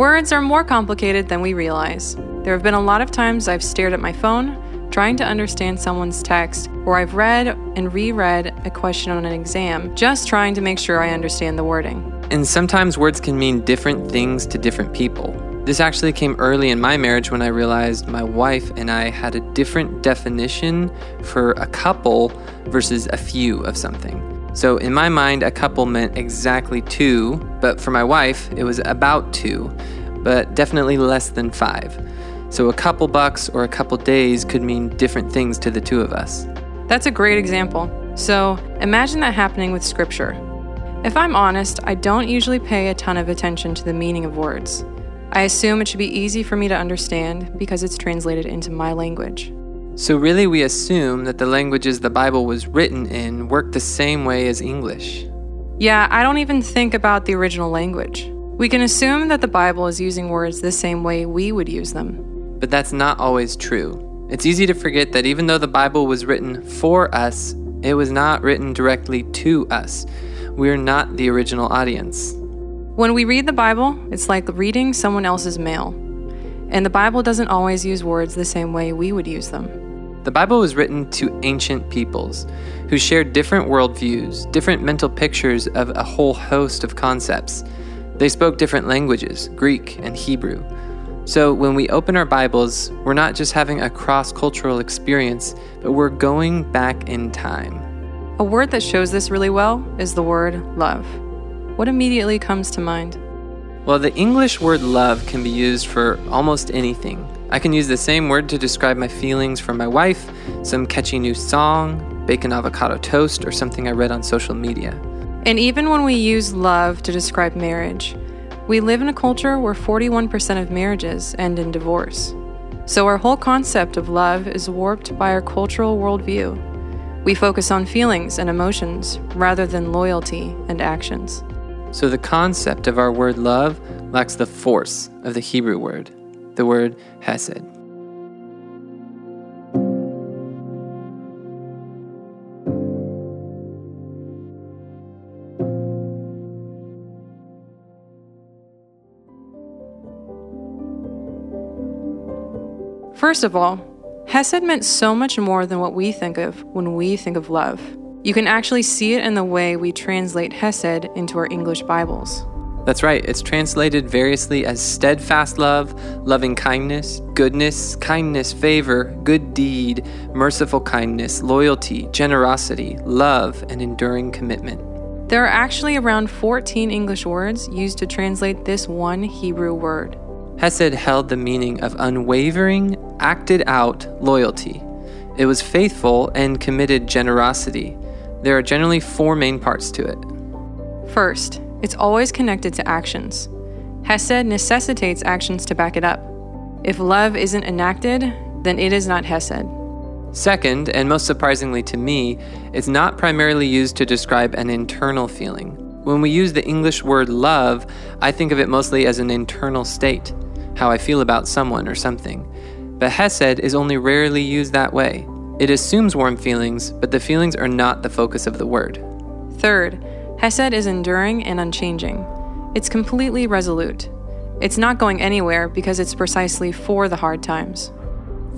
Words are more complicated than we realize. There have been a lot of times I've stared at my phone, trying to understand someone's text, or I've read and reread a question on an exam, just trying to make sure I understand the wording. And sometimes words can mean different things to different people. This actually came early in my marriage when I realized my wife and I had a different definition for a couple versus a few of something. So, in my mind, a couple meant exactly two, but for my wife, it was about two, but definitely less than five. So, a couple bucks or a couple days could mean different things to the two of us. That's a great example. So, imagine that happening with scripture. If I'm honest, I don't usually pay a ton of attention to the meaning of words. I assume it should be easy for me to understand because it's translated into my language. So, really, we assume that the languages the Bible was written in work the same way as English. Yeah, I don't even think about the original language. We can assume that the Bible is using words the same way we would use them. But that's not always true. It's easy to forget that even though the Bible was written for us, it was not written directly to us. We're not the original audience. When we read the Bible, it's like reading someone else's mail. And the Bible doesn't always use words the same way we would use them. The Bible was written to ancient peoples who shared different worldviews, different mental pictures of a whole host of concepts. They spoke different languages, Greek and Hebrew. So when we open our Bibles, we're not just having a cross cultural experience, but we're going back in time. A word that shows this really well is the word love. What immediately comes to mind? Well, the English word love can be used for almost anything. I can use the same word to describe my feelings for my wife, some catchy new song, bacon avocado toast, or something I read on social media. And even when we use love to describe marriage, we live in a culture where 41% of marriages end in divorce. So our whole concept of love is warped by our cultural worldview. We focus on feelings and emotions rather than loyalty and actions. So the concept of our word love lacks the force of the Hebrew word, the word hesed. First of all, Hesed meant so much more than what we think of when we think of love. You can actually see it in the way we translate Hesed into our English Bibles. That's right, it's translated variously as steadfast love, loving kindness, goodness, kindness, favor, good deed, merciful kindness, loyalty, generosity, love, and enduring commitment. There are actually around 14 English words used to translate this one Hebrew word. Hesed held the meaning of unwavering, acted out loyalty. It was faithful and committed generosity. There are generally four main parts to it. First, it's always connected to actions. Hesed necessitates actions to back it up. If love isn't enacted, then it is not Hesed. Second, and most surprisingly to me, it's not primarily used to describe an internal feeling. When we use the English word love, I think of it mostly as an internal state, how I feel about someone or something. But Hesed is only rarely used that way. It assumes warm feelings, but the feelings are not the focus of the word. Third, Hesed is enduring and unchanging. It's completely resolute. It's not going anywhere because it's precisely for the hard times.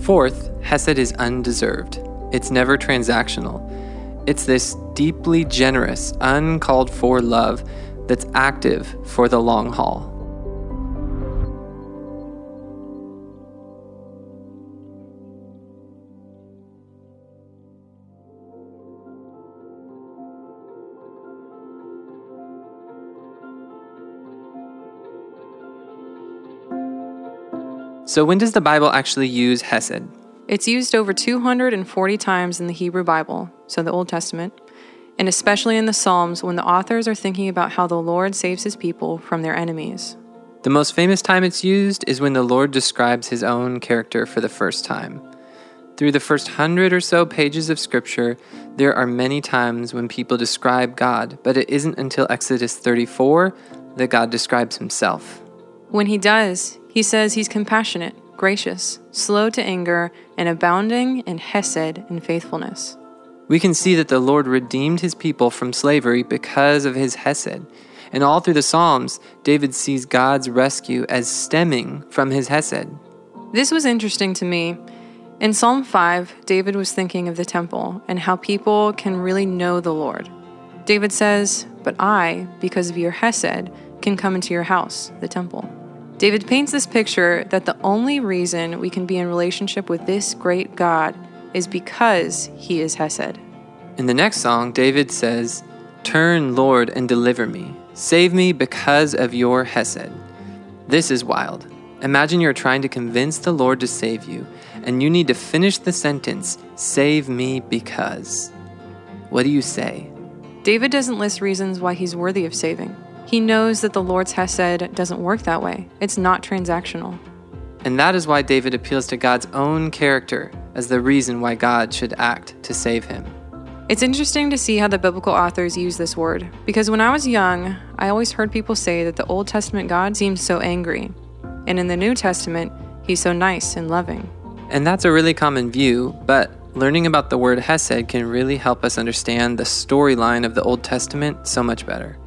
Fourth, Hesed is undeserved. It's never transactional. It's this deeply generous, uncalled for love that's active for the long haul. So, when does the Bible actually use Hesed? It's used over 240 times in the Hebrew Bible, so the Old Testament, and especially in the Psalms when the authors are thinking about how the Lord saves his people from their enemies. The most famous time it's used is when the Lord describes his own character for the first time. Through the first hundred or so pages of Scripture, there are many times when people describe God, but it isn't until Exodus 34 that God describes himself. When he does, he says he's compassionate, gracious, slow to anger, and abounding in hesed and faithfulness. We can see that the Lord redeemed his people from slavery because of his hesed. And all through the Psalms, David sees God's rescue as stemming from his Hesed. This was interesting to me. In Psalm 5, David was thinking of the temple and how people can really know the Lord. David says, But I, because of your Hesed, can come into your house, the temple. David paints this picture that the only reason we can be in relationship with this great God is because he is Hesed. In the next song, David says, Turn, Lord, and deliver me. Save me because of your Hesed. This is wild. Imagine you're trying to convince the Lord to save you, and you need to finish the sentence, Save me because. What do you say? David doesn't list reasons why he's worthy of saving. He knows that the Lord's Hesed doesn't work that way, it's not transactional. And that is why David appeals to God's own character as the reason why God should act to save him. It's interesting to see how the biblical authors use this word, because when I was young, I always heard people say that the Old Testament God seems so angry, and in the New Testament, he's so nice and loving. And that's a really common view, but learning about the word Hesed can really help us understand the storyline of the Old Testament so much better.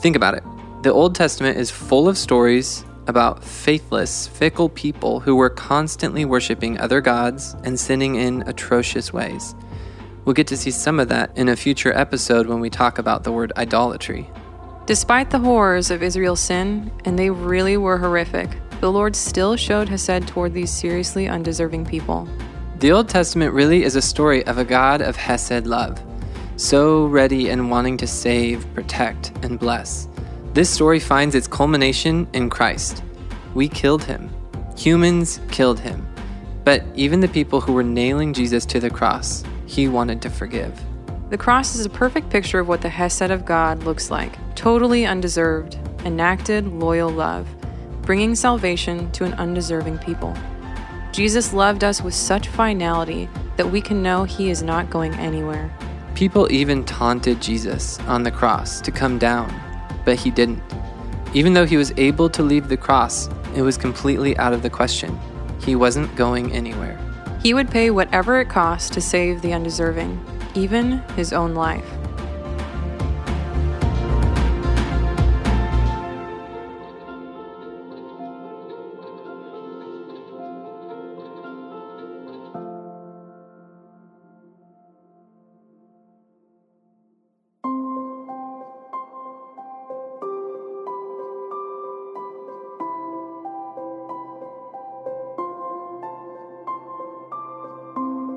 Think about it. The Old Testament is full of stories about faithless, fickle people who were constantly worshiping other gods and sinning in atrocious ways. We'll get to see some of that in a future episode when we talk about the word idolatry. Despite the horrors of Israel's sin, and they really were horrific, the Lord still showed Hesed toward these seriously undeserving people. The Old Testament really is a story of a God of Hesed love, so ready and wanting to save, protect, and bless. This story finds its culmination in Christ. We killed him. Humans killed him. But even the people who were nailing Jesus to the cross, he wanted to forgive. The cross is a perfect picture of what the Hesed of God looks like totally undeserved, enacted, loyal love bringing salvation to an undeserving people. Jesus loved us with such finality that we can know he is not going anywhere. People even taunted Jesus on the cross to come down, but he didn't. Even though he was able to leave the cross, it was completely out of the question. He wasn't going anywhere. He would pay whatever it cost to save the undeserving, even his own life.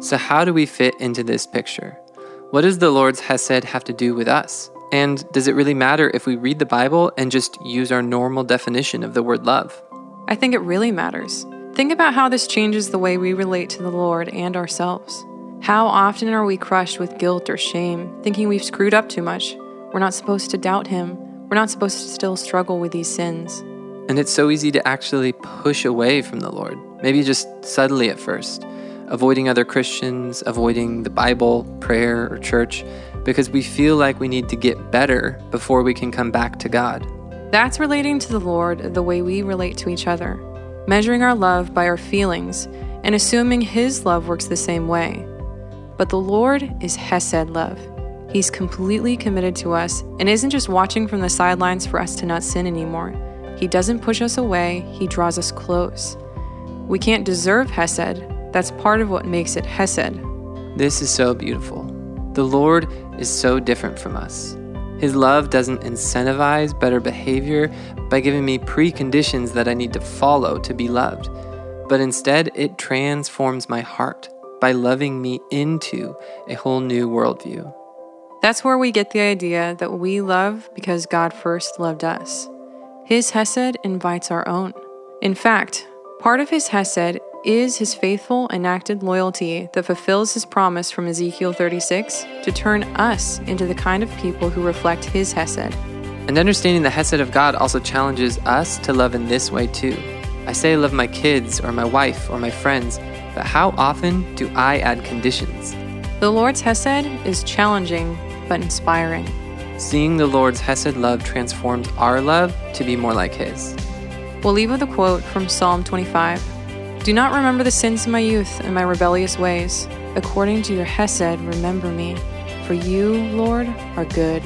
So, how do we fit into this picture? What does the Lord's Hesed have to do with us? And does it really matter if we read the Bible and just use our normal definition of the word love? I think it really matters. Think about how this changes the way we relate to the Lord and ourselves. How often are we crushed with guilt or shame, thinking we've screwed up too much? We're not supposed to doubt Him. We're not supposed to still struggle with these sins. And it's so easy to actually push away from the Lord, maybe just subtly at first avoiding other Christians, avoiding the Bible, prayer, or church, because we feel like we need to get better before we can come back to God. That's relating to the Lord the way we relate to each other, measuring our love by our feelings and assuming His love works the same way. But the Lord is Hesed love. He's completely committed to us and isn't just watching from the sidelines for us to not sin anymore. He doesn't push us away, He draws us close. We can't deserve Hesed, that's part of what makes it Hesed. This is so beautiful. The Lord is so different from us. His love doesn't incentivize better behavior by giving me preconditions that I need to follow to be loved, but instead it transforms my heart by loving me into a whole new worldview. That's where we get the idea that we love because God first loved us. His Hesed invites our own. In fact, part of His Hesed is his faithful enacted loyalty that fulfills his promise from Ezekiel 36 to turn us into the kind of people who reflect his Hesed. And understanding the Hesed of God also challenges us to love in this way too. I say I love my kids or my wife or my friends, but how often do I add conditions? The Lord's Hesed is challenging but inspiring. Seeing the Lord's Hesed love transforms our love to be more like His. We'll leave with a quote from Psalm 25. Do not remember the sins of my youth and my rebellious ways. According to your Hesed, remember me. For you, Lord, are good.